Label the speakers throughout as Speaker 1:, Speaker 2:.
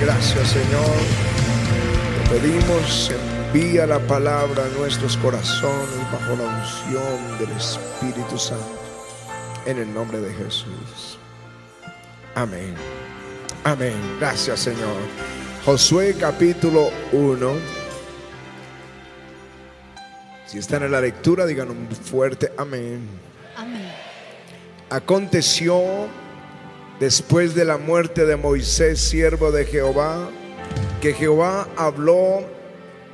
Speaker 1: Gracias Señor. Te pedimos, envía la palabra a nuestros corazones bajo la unción del Espíritu Santo. En el nombre de Jesús. Amén. Amén. Gracias Señor. Josué capítulo 1. Si están en la lectura, digan un fuerte amén.
Speaker 2: Amén.
Speaker 1: Aconteció después de la muerte de Moisés, siervo de Jehová, que Jehová habló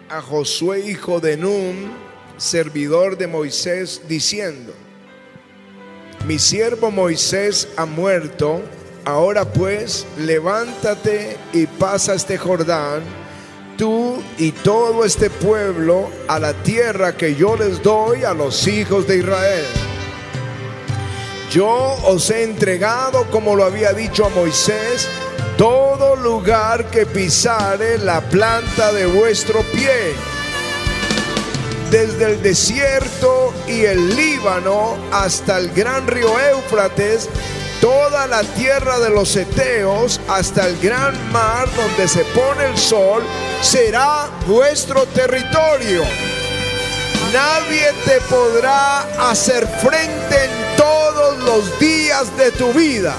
Speaker 1: a Josué, hijo de Nun, servidor de Moisés, diciendo, mi siervo Moisés ha muerto, ahora pues levántate y pasa este Jordán, tú y todo este pueblo, a la tierra que yo les doy a los hijos de Israel. Yo os he entregado, como lo había dicho a Moisés, todo lugar que pisare la planta de vuestro pie. Desde el desierto y el Líbano hasta el gran río Éufrates, toda la tierra de los Eteos hasta el gran mar donde se pone el sol, será vuestro territorio. Nadie te podrá hacer frente en todos los días de tu vida.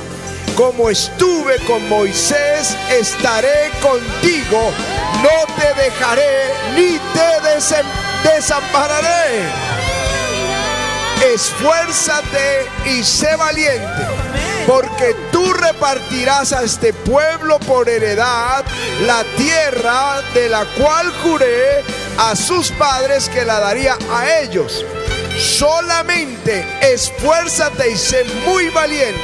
Speaker 1: Como estuve con Moisés, estaré contigo. No te dejaré ni te desampararé. Esfuérzate y sé valiente, porque tú repartirás a este pueblo por heredad la tierra de la cual juré a sus padres que la daría a ellos. Solamente esfuérzate y sé muy valiente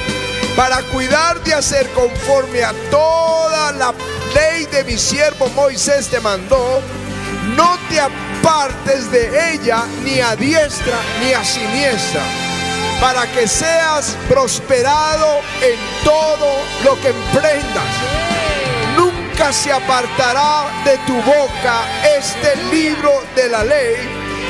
Speaker 1: para cuidar de hacer conforme a toda la ley de mi siervo Moisés te mandó. No te apartes de ella ni a diestra ni a siniestra, para que seas prosperado en todo lo que emprendas. Nunca se apartará de tu boca este libro de la ley,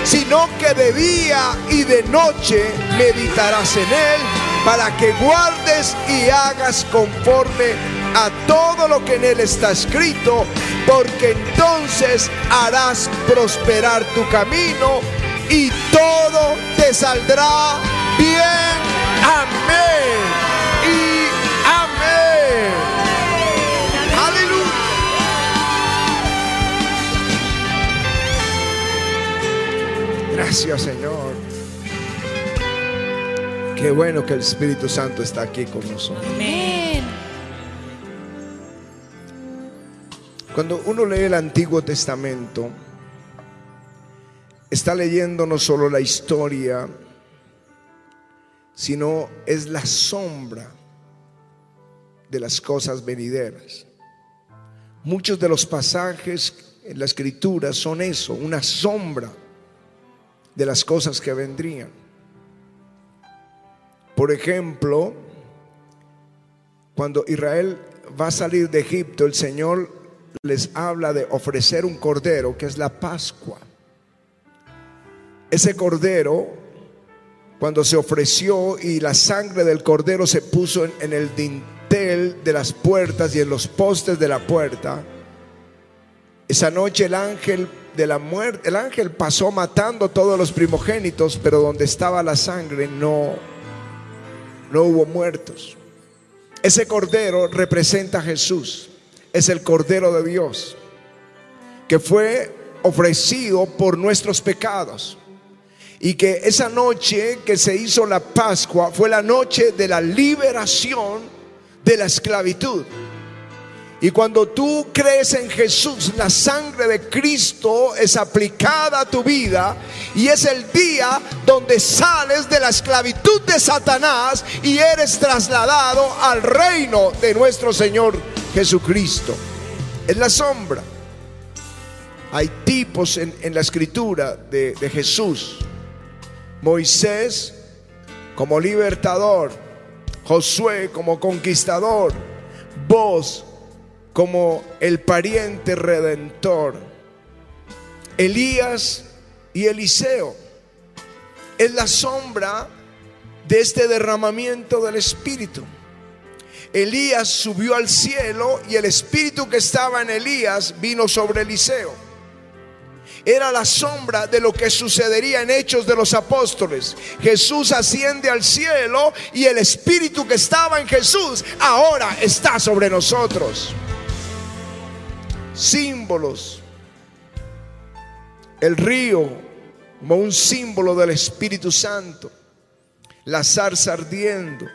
Speaker 1: sino que de día y de noche meditarás en él, para que guardes y hagas conforme a todo lo que en él está escrito, porque entonces harás prosperar tu camino y todo te saldrá bien. Amén. Gracias Señor. Qué bueno que el Espíritu Santo está aquí con nosotros.
Speaker 2: Amén.
Speaker 1: Cuando uno lee el Antiguo Testamento, está leyendo no solo la historia, sino es la sombra de las cosas venideras. Muchos de los pasajes en la escritura son eso, una sombra de las cosas que vendrían. Por ejemplo, cuando Israel va a salir de Egipto, el Señor les habla de ofrecer un cordero, que es la Pascua. Ese cordero, cuando se ofreció y la sangre del cordero se puso en, el dintel de las puertas y en los postes de la puerta, esa noche el ángel de la muerte, el ángel pasó matando todos los primogénitos, pero donde estaba la sangre no, no hubo muertos. Ese cordero representa a Jesús, es el cordero de Dios, que fue ofrecido por nuestros pecados. Y que esa noche que se hizo la Pascua fue la noche de la liberación de la esclavitud. Y cuando tú crees en Jesús, la sangre de Cristo es aplicada a tu vida y es el día donde sales de la esclavitud de Satanás y eres trasladado al reino de nuestro Señor Jesucristo. Es la sombra. Hay tipos en, en la escritura de, de Jesús. Moisés como libertador, Josué como conquistador, vos como el pariente redentor, Elías y Eliseo. Es la sombra de este derramamiento del Espíritu. Elías subió al cielo y el espíritu que estaba en Elías vino sobre Eliseo. Era la sombra de lo que sucedería en Hechos de los Apóstoles. Jesús asciende al cielo y el espíritu que estaba en Jesús ahora está sobre nosotros. Símbolos. El río como un símbolo del Espíritu Santo. La zarza ardiendo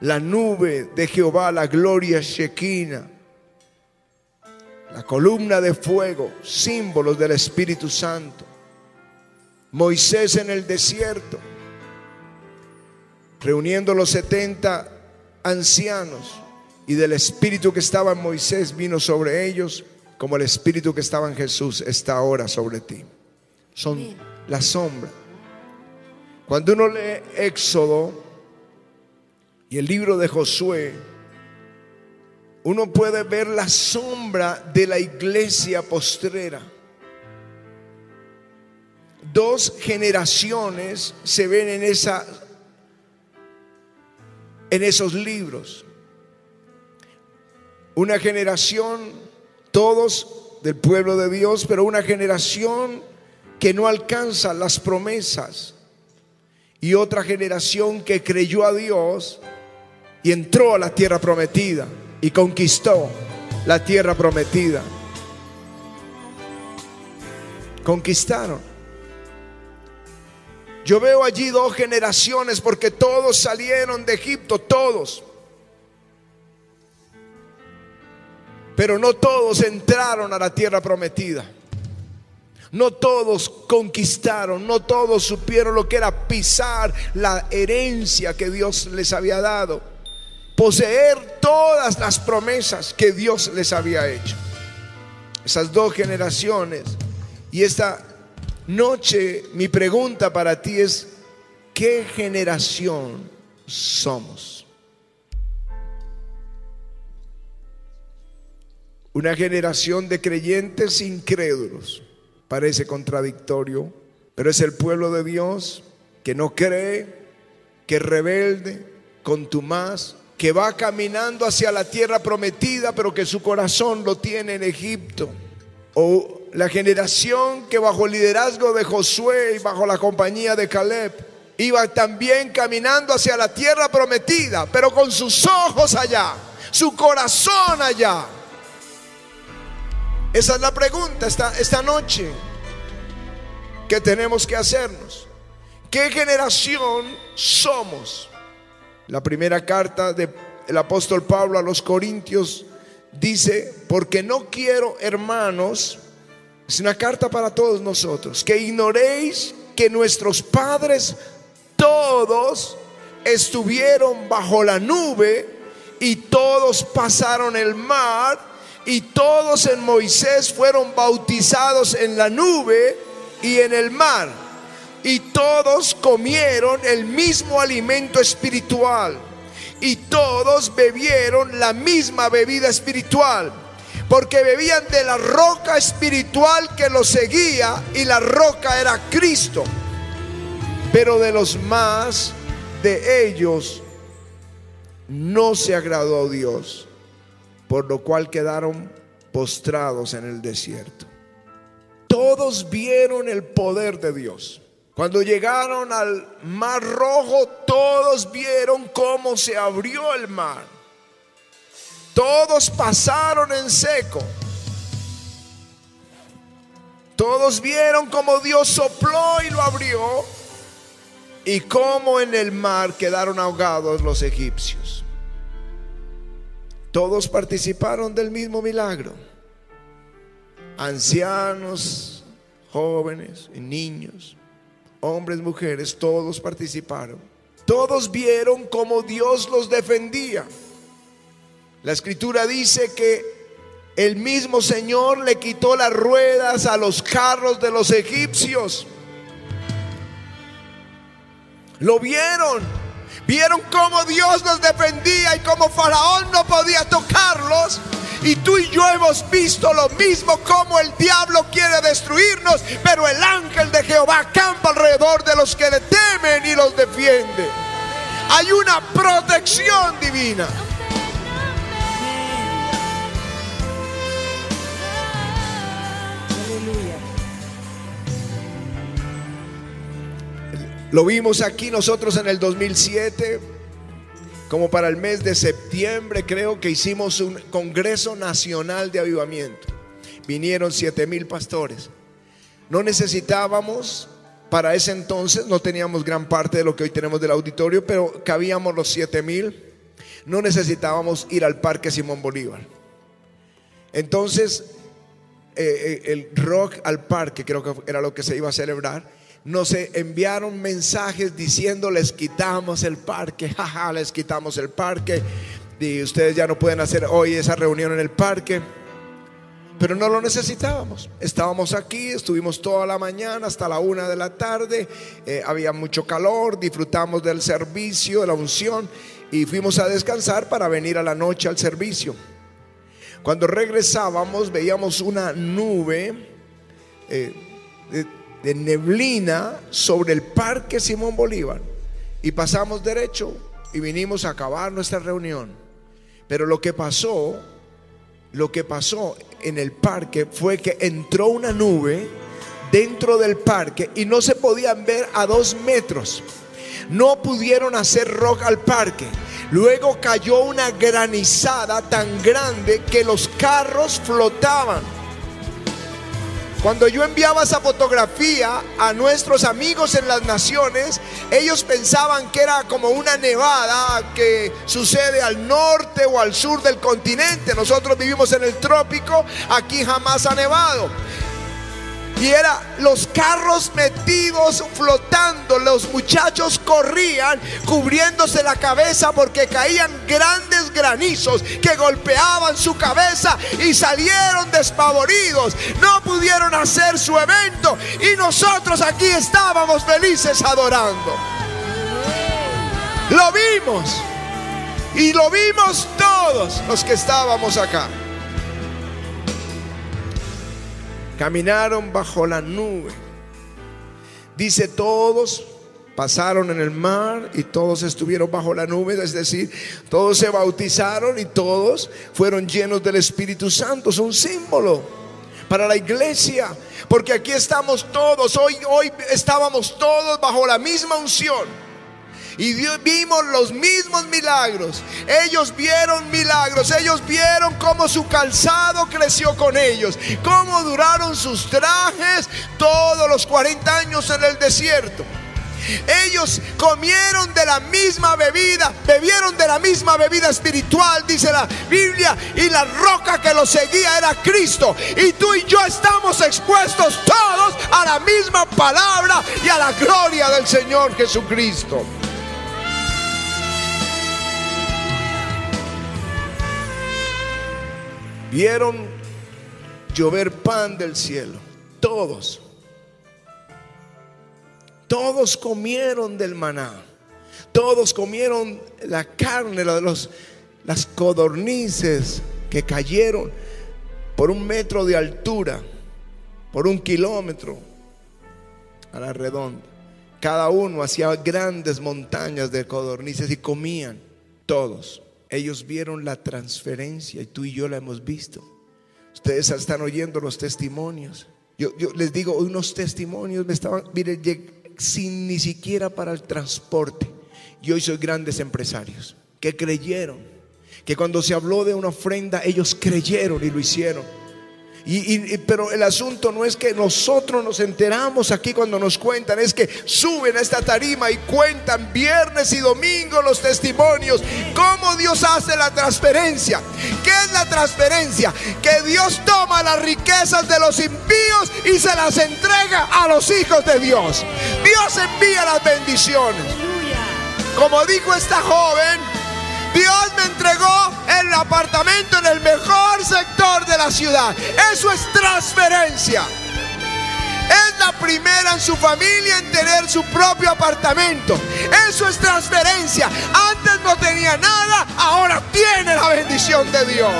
Speaker 1: la nube de Jehová, la gloria Shekinah, la columna de fuego, símbolos del Espíritu Santo. Moisés en el desierto, reuniendo los 70 ancianos y del Espíritu que estaba en Moisés vino sobre ellos, como el Espíritu que estaba en Jesús está ahora sobre ti. Son la sombra. Cuando uno lee Éxodo, y el libro de Josué, uno puede ver la sombra de la iglesia postrera. Dos generaciones se ven en esa en esos libros. Una generación todos del pueblo de Dios, pero una generación que no alcanza las promesas y otra generación que creyó a Dios y entró a la tierra prometida y conquistó la tierra prometida. Conquistaron. Yo veo allí dos generaciones porque todos salieron de Egipto, todos. Pero no todos entraron a la tierra prometida. No todos conquistaron, no todos supieron lo que era pisar la herencia que Dios les había dado poseer todas las promesas que Dios les había hecho. Esas dos generaciones. Y esta noche mi pregunta para ti es, ¿qué generación somos? Una generación de creyentes incrédulos. Parece contradictorio, pero es el pueblo de Dios que no cree, que rebelde, contumaz, que va caminando hacia la tierra prometida, pero que su corazón lo tiene en Egipto. O la generación que bajo el liderazgo de Josué y bajo la compañía de Caleb iba también caminando hacia la tierra prometida, pero con sus ojos allá, su corazón allá. Esa es la pregunta esta, esta noche que tenemos que hacernos. ¿Qué generación somos? La primera carta del apóstol Pablo a los Corintios dice, porque no quiero, hermanos, es una carta para todos nosotros, que ignoréis que nuestros padres todos estuvieron bajo la nube y todos pasaron el mar y todos en Moisés fueron bautizados en la nube y en el mar y todos comieron el mismo alimento espiritual y todos bebieron la misma bebida espiritual, porque bebían de la roca espiritual que los seguía y la roca era Cristo. Pero de los más de ellos no se agradó Dios, por lo cual quedaron postrados en el desierto. Todos vieron el poder de Dios cuando llegaron al mar rojo, todos vieron cómo se abrió el mar. Todos pasaron en seco. Todos vieron cómo Dios sopló y lo abrió y cómo en el mar quedaron ahogados los egipcios. Todos participaron del mismo milagro. Ancianos, jóvenes niños hombres, mujeres, todos participaron. Todos vieron cómo Dios los defendía. La escritura dice que el mismo Señor le quitó las ruedas a los carros de los egipcios. Lo vieron. Vieron cómo Dios los defendía y cómo Faraón no podía tocarlos. Y tú y yo hemos visto lo mismo como el diablo quiere destruirnos, pero el ángel de Jehová campa alrededor de los que le temen y los defiende. Hay una protección divina. Lo vimos aquí nosotros en el 2007, como para el mes de septiembre, creo que hicimos un Congreso Nacional de Avivamiento. Vinieron siete mil pastores. No necesitábamos, para ese entonces, no teníamos gran parte de lo que hoy tenemos del auditorio, pero cabíamos los siete mil. No necesitábamos ir al Parque Simón Bolívar. Entonces, eh, eh, el rock al parque, creo que era lo que se iba a celebrar nos enviaron mensajes diciendo les quitamos el parque, jaja, les quitamos el parque y ustedes ya no pueden hacer hoy esa reunión en el parque. Pero no lo necesitábamos. Estábamos aquí, estuvimos toda la mañana hasta la una de la tarde. Eh, había mucho calor, disfrutamos del servicio, de la unción y fuimos a descansar para venir a la noche al servicio. Cuando regresábamos veíamos una nube eh, de neblina sobre el Parque Simón Bolívar y pasamos derecho y vinimos a acabar nuestra reunión. Pero lo que pasó, lo que pasó en el parque fue que entró una nube dentro del parque y no se podían ver a dos metros. No pudieron hacer rock al parque. Luego cayó una granizada tan grande que los carros flotaban. Cuando yo enviaba esa fotografía a nuestros amigos en las naciones, ellos pensaban que era como una nevada que sucede al norte o al sur del continente. Nosotros vivimos en el trópico, aquí jamás ha nevado. Y era los carros metidos flotando, los muchachos corrían cubriéndose la cabeza porque caían grandes granizos que golpeaban su cabeza y salieron despavoridos. No pudieron hacer su evento y nosotros aquí estábamos felices adorando. Lo vimos y lo vimos todos los que estábamos acá. Caminaron bajo la nube. Dice todos pasaron en el mar y todos estuvieron bajo la nube, es decir, todos se bautizaron y todos fueron llenos del Espíritu Santo. Es un símbolo para la iglesia, porque aquí estamos todos, hoy, hoy estábamos todos bajo la misma unción. Y vimos los mismos milagros. Ellos vieron milagros. Ellos vieron cómo su calzado creció con ellos. Cómo duraron sus trajes todos los 40 años en el desierto. Ellos comieron de la misma bebida, bebieron de la misma bebida espiritual, dice la Biblia, y la roca que los seguía era Cristo. Y tú y yo estamos expuestos todos a la misma palabra y a la gloria del Señor Jesucristo. Vieron llover pan del cielo. Todos. Todos comieron del maná. Todos comieron la carne, de los, las codornices que cayeron por un metro de altura, por un kilómetro a la redonda. Cada uno hacía grandes montañas de codornices y comían todos. Ellos vieron la transferencia y tú y yo la hemos visto. Ustedes están oyendo los testimonios. Yo, les digo, unos testimonios me estaban, miren, sin ni siquiera para el transporte. Y hoy soy grandes empresarios que creyeron, que cuando se habló de una ofrenda, ellos creyeron y lo hicieron. Y, pero el asunto no es que nosotros nos enteramos aquí cuando nos cuentan, es que suben a esta tarima y cuentan viernes y domingo los testimonios, cómo Dios hace la transferencia. ¿Qué es la transferencia? Que Dios toma las riquezas de los impíos y se las entrega a los hijos de Dios. Dios envía las bendiciones. Como dijo esta joven, Dios me entregó el apartamento en el mejor sector de la ciudad. Eso es transferencia. Es la primera en su familia en tener su propio apartamento. Eso es transferencia. Antes no tenía nada, ahora tiene la bendición de Dios.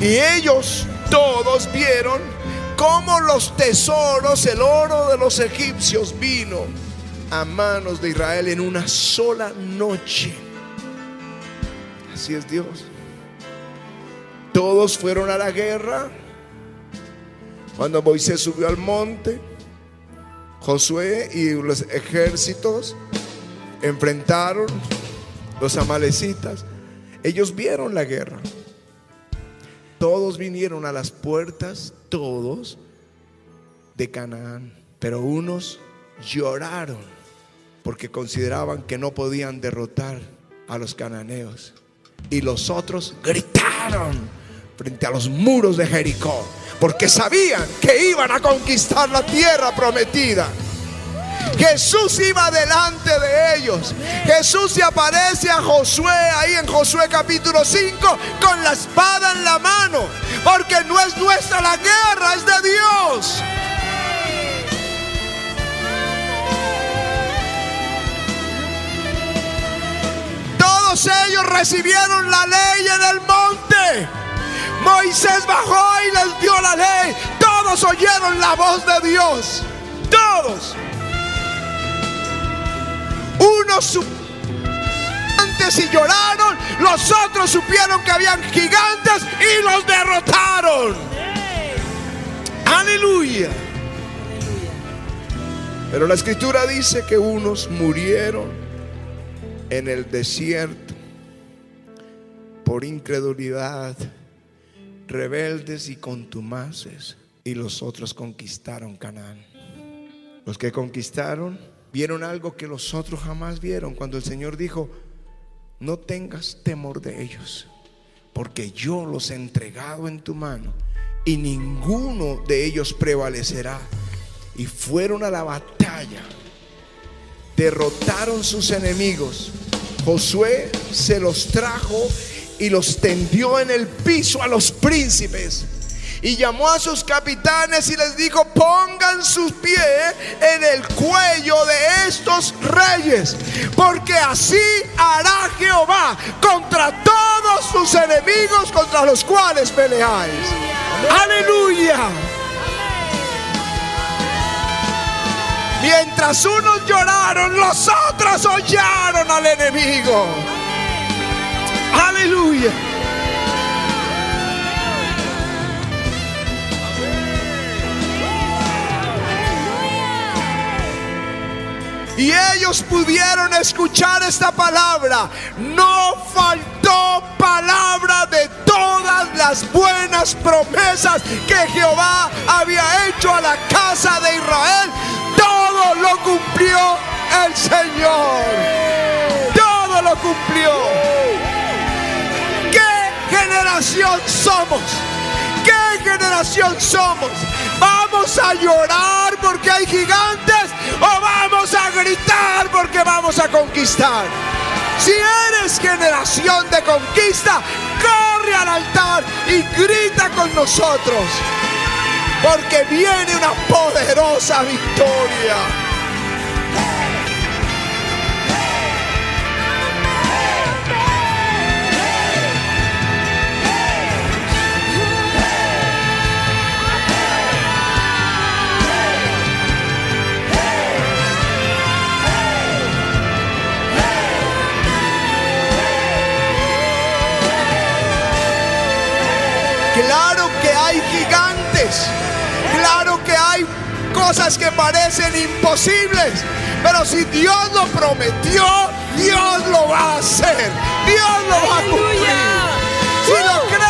Speaker 1: Y ellos todos vieron cómo los tesoros, el oro de los egipcios vino a manos de Israel en una sola noche. Así es Dios. Todos fueron a la guerra. Cuando Moisés subió al monte, Josué y los ejércitos enfrentaron los amalecitas. Ellos vieron la guerra. Todos vinieron a las puertas, todos de Canaán. Pero unos lloraron porque consideraban que no podían derrotar a los cananeos. Y los otros gritaron frente a los muros de Jericó porque sabían que iban a conquistar la tierra prometida. Jesús iba delante de ellos. Jesús se aparece a Josué ahí en Josué capítulo 5 con la espada en la mano. Porque no es nuestra la guerra, es de Dios. Ellos recibieron la ley en el monte. Moisés bajó y les dio la ley. Todos oyeron la voz de Dios. Todos. Unos antes y lloraron, los otros supieron que habían gigantes y los derrotaron. Aleluya. Pero la escritura dice que unos murieron en el desierto por incredulidad, rebeldes y contumaces, y los otros conquistaron Canaán. Los que conquistaron vieron algo que los otros jamás vieron cuando el Señor dijo, no tengas temor de ellos, porque yo los he entregado en tu mano y ninguno de ellos prevalecerá. Y fueron a la batalla, derrotaron sus enemigos. Josué se los trajo y los tendió en el piso a los príncipes y llamó a sus capitanes y les dijo, pongan sus pies en el cuello de estos reyes, porque así hará Jehová contra todos sus enemigos contra los cuales peleáis. Aleluya. Mientras unos lloraron, los otros hollaron al enemigo. Aleluya. Y ellos pudieron escuchar esta palabra. No faltó palabra de todas las buenas promesas que Jehová había hecho a la casa de Israel. Todo lo cumplió el Señor. Todo lo cumplió. ¿Qué generación somos? ¿Qué generación somos? ¿Vamos a llorar porque hay gigantes o vamos a gritar porque vamos a conquistar? Si eres generación de conquista, corre al altar y grita con nosotros. Porque viene una poderosa victoria. Claro que hay gigantes. Claro que hay cosas que parecen imposibles. Pero si Dios lo prometió, Dios lo va a hacer. Dios lo va a cumplir. Si lo crees,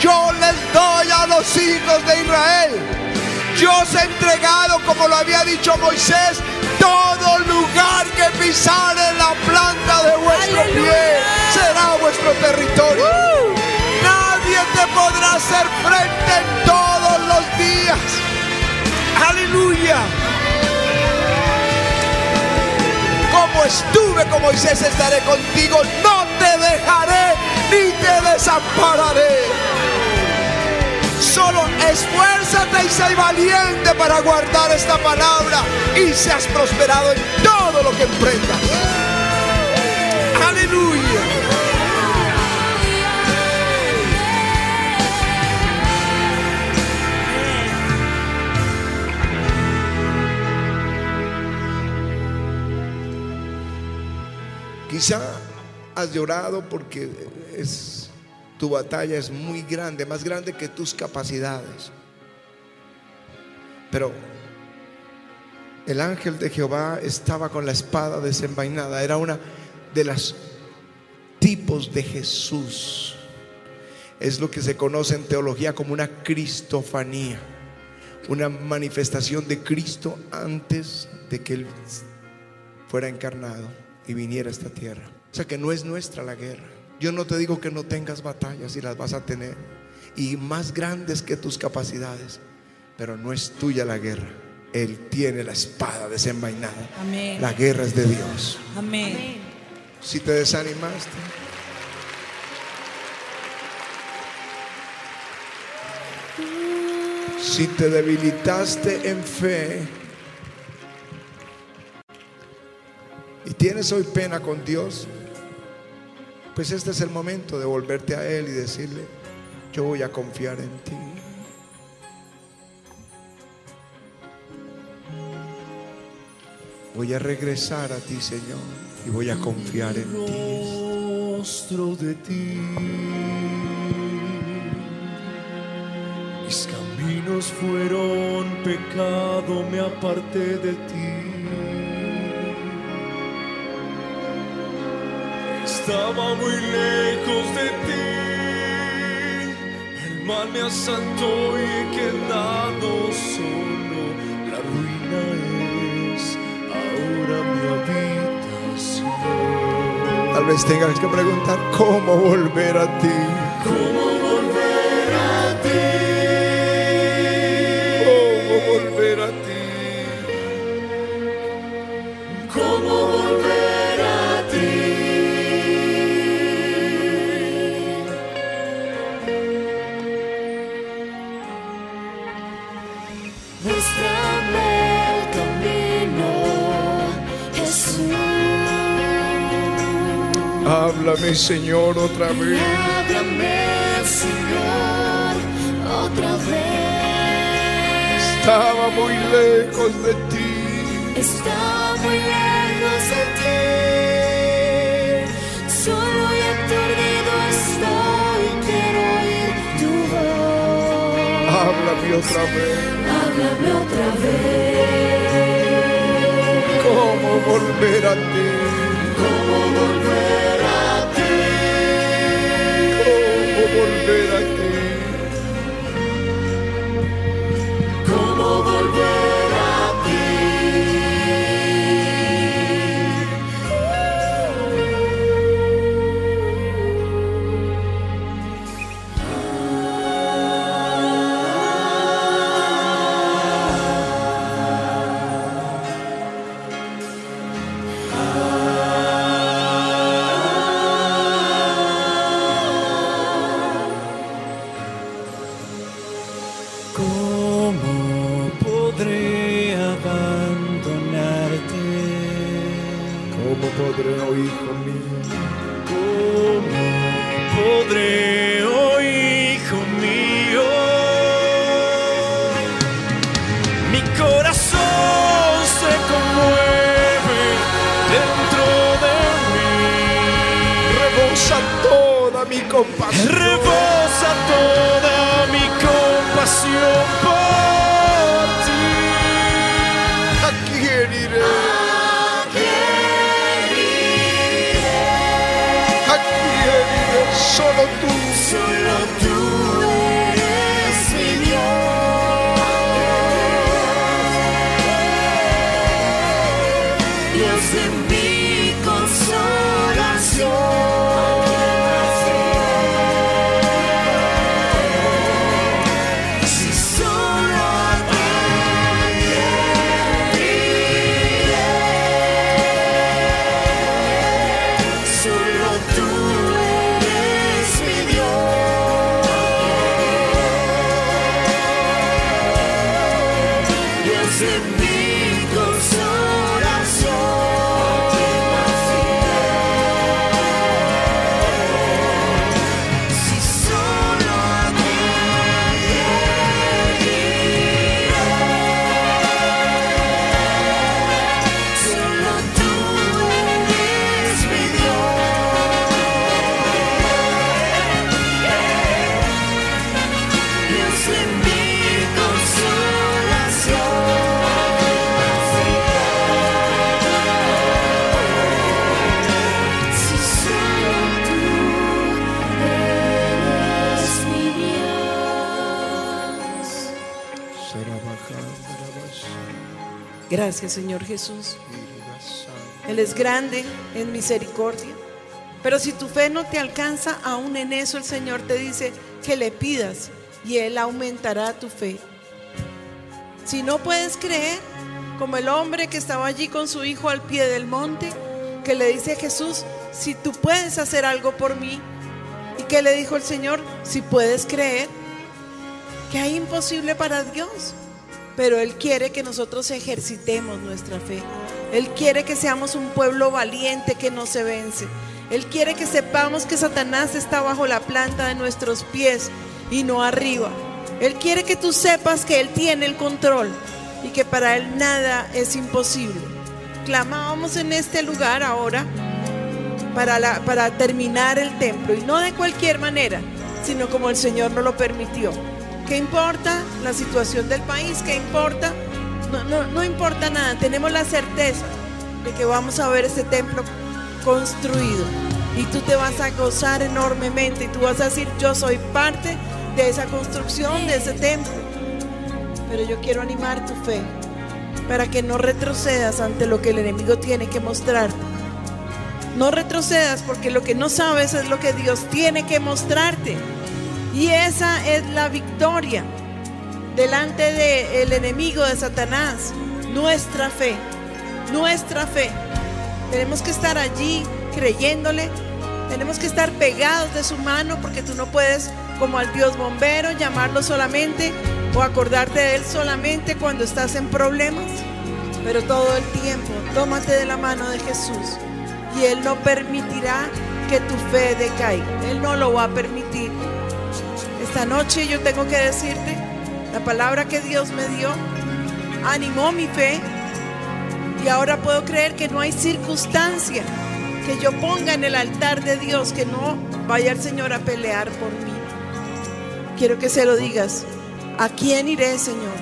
Speaker 1: yo les doy a los hijos de Israel. Dios ha entregado, como lo había dicho Moisés, todo lugar que pisar en la planta de vuestro
Speaker 2: Aleluya.
Speaker 1: pie será vuestro territorio. Nadie te podrá hacer frente en todos los días. Aleluya. Como estuve con Moisés, estaré contigo. No te dejaré ni te desampararé. Solo esfuérzate y sé valiente para guardar esta palabra y seas prosperado en todo lo que emprendas. Aleluya. Quizá has llorado porque es, tu batalla es muy grande, más grande que tus capacidades. Pero el ángel de Jehová estaba con la espada desenvainada. Era una de los tipos de Jesús. Es lo que se conoce en teología como una cristofanía. Una manifestación de Cristo antes de que Él fuera encarnado y viniera a esta tierra. O sea que no es nuestra la guerra. Yo no te digo que no tengas batallas y las vas a tener. Y más grandes que tus capacidades. Pero no es tuya la guerra. Él tiene la espada desenvainada.
Speaker 2: Amén.
Speaker 1: La guerra es de Dios.
Speaker 2: Amén.
Speaker 1: Si te desanimaste. Si te debilitaste en fe y tienes hoy pena con Dios, pues este es el momento de volverte a Él y decirle, yo voy a confiar en ti. Voy a regresar a ti, Señor, y voy a confiar en ti.
Speaker 3: de ti. Mis caminos fueron pecado, me aparté de ti. Estaba muy lejos de ti. El mal me asaltó y he quedado solo. La ruina es ahora mi habitación.
Speaker 1: Tal vez tengas que preguntar cómo volver a ti.
Speaker 3: ¿Cómo
Speaker 1: Háblame, Señor, otra vez.
Speaker 4: Háblame, Señor, otra vez.
Speaker 1: Estaba muy lejos de ti.
Speaker 4: Está muy lejos de ti. Solo y aturdido estoy. Quiero oír tu voz.
Speaker 1: Háblame otra vez.
Speaker 4: Háblame otra vez.
Speaker 1: ¿Cómo volver a ti?
Speaker 4: ¿Cómo volver a ti?
Speaker 1: ¿Cómo volver a toda
Speaker 2: Gracias, Señor Jesús. Él es grande en misericordia. Pero si tu fe no te alcanza, aún en eso el Señor te dice que le pidas y Él aumentará tu fe. Si no puedes creer, como el hombre que estaba allí con su hijo al pie del monte, que le dice a Jesús, si tú puedes hacer algo por mí, y que le dijo el Señor, si puedes creer, que hay imposible para Dios. Pero Él quiere que nosotros ejercitemos nuestra fe. Él quiere que seamos un pueblo valiente que no se vence. Él quiere que sepamos que Satanás está bajo la planta de nuestros pies y no arriba. Él quiere que tú sepas que Él tiene el control y que para Él nada es imposible. Clamábamos en este lugar ahora para, para terminar el templo y no de cualquier manera, sino como el Señor nos lo permitió. ¿Qué importa la situación del país? ¿Qué importa? No, no, no importa nada, tenemos la certeza de que vamos a ver ese templo construido y tú te vas a gozar enormemente y tú vas a decir, yo soy parte de esa construcción, de ese templo. Pero yo quiero animar tu fe para que no retrocedas ante lo que el enemigo tiene que mostrarte. No retrocedas porque lo que no sabes es lo que Dios tiene que mostrarte. Y esa es la victoria delante del enemigo de Satanás. Nuestra fe, nuestra fe. Tenemos que estar allí creyéndole. Tenemos que estar pegados de su mano porque tú no puedes, como al Dios bombero, llamarlo solamente o acordarte de él solamente cuando estás en problemas. Pero todo el tiempo, tómate de la mano de Jesús y Él no permitirá que tu fe decaiga. Él no lo va a permitir. Esta noche yo tengo que decirte, la palabra que Dios me dio animó mi fe y ahora puedo creer que no hay circunstancia que yo ponga en el altar de Dios que no vaya el Señor a pelear por mí. Quiero que se lo digas. ¿A quién iré, Señor?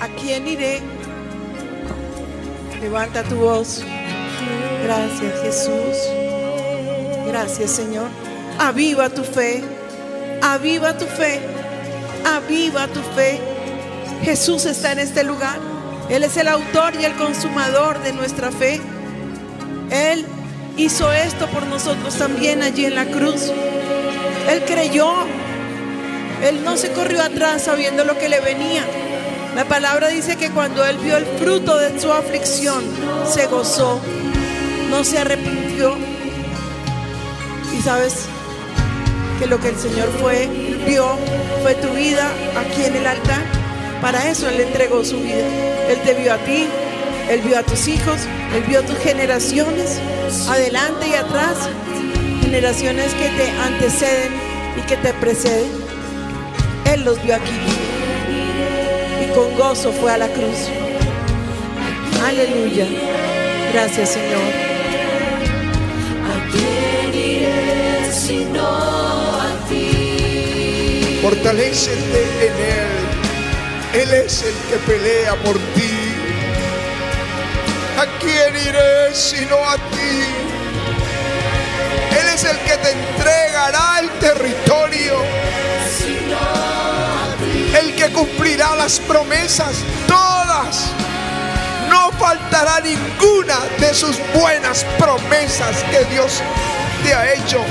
Speaker 2: ¿A quién iré? Levanta tu voz. Gracias, Jesús. Gracias, Señor. Aviva tu fe. Aviva tu fe. Aviva tu fe. Jesús está en este lugar. Él es el autor y el consumador de nuestra fe. Él hizo esto por nosotros también allí en la cruz. Él creyó. Él no se corrió atrás sabiendo lo que le venía. La palabra dice que cuando él vio el fruto de su aflicción, se gozó, no se arrepintió. Y sabes que lo que el Señor fue, vio, fue tu vida aquí en el altar. Para eso Él entregó su vida. Él te vio a ti, Él vio a tus hijos, Él vio a tus generaciones, adelante y atrás, generaciones que te anteceden y que te preceden. Él los vio aquí y con gozo fue a la cruz. Aleluya. Gracias Señor.
Speaker 4: ¿A quién iré?
Speaker 1: Fortalécete en Él. Él es el que pelea por ti. ¿A quién iré sino a ti? Él es el que te entregará el territorio. El que cumplirá las promesas, todas. No faltará ninguna de sus buenas promesas que Dios te ha hecho.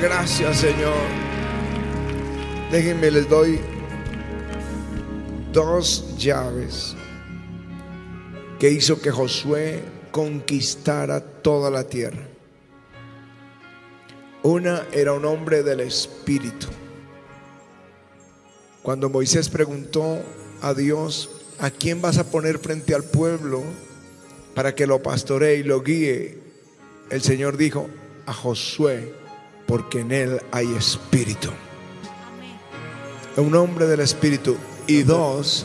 Speaker 1: Gracias Señor. Déjenme, les doy dos llaves que hizo que Josué conquistara toda la tierra. Una era un hombre del Espíritu. Cuando Moisés preguntó a Dios, ¿a quién vas a poner frente al pueblo para que lo pastoree y lo guíe? El Señor dijo, a Josué, porque en él hay espíritu. Un hombre del espíritu. Y dos,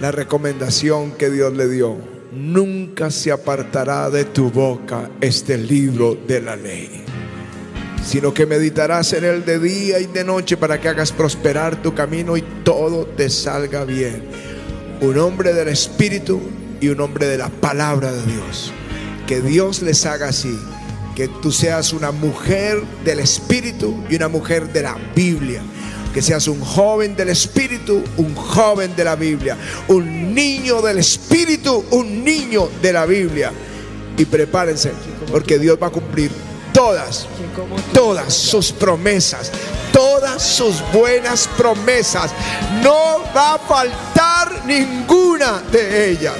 Speaker 1: la recomendación que Dios le dio. Nunca se apartará de tu boca este libro de la ley, sino que meditarás en él de día y de noche para que hagas prosperar tu camino y todo te salga bien. Un hombre del Espíritu y un hombre de la palabra de Dios. Que Dios les haga así. Que tú seas una mujer del Espíritu y una mujer de la Biblia que seas un joven del Espíritu, un joven de la Biblia, un niño del Espíritu, un niño de la Biblia. Y prepárense, porque Dios va a cumplir todas, todas sus promesas, todas sus buenas promesas. No va a faltar ninguna de ellas.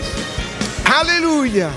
Speaker 1: Aleluya.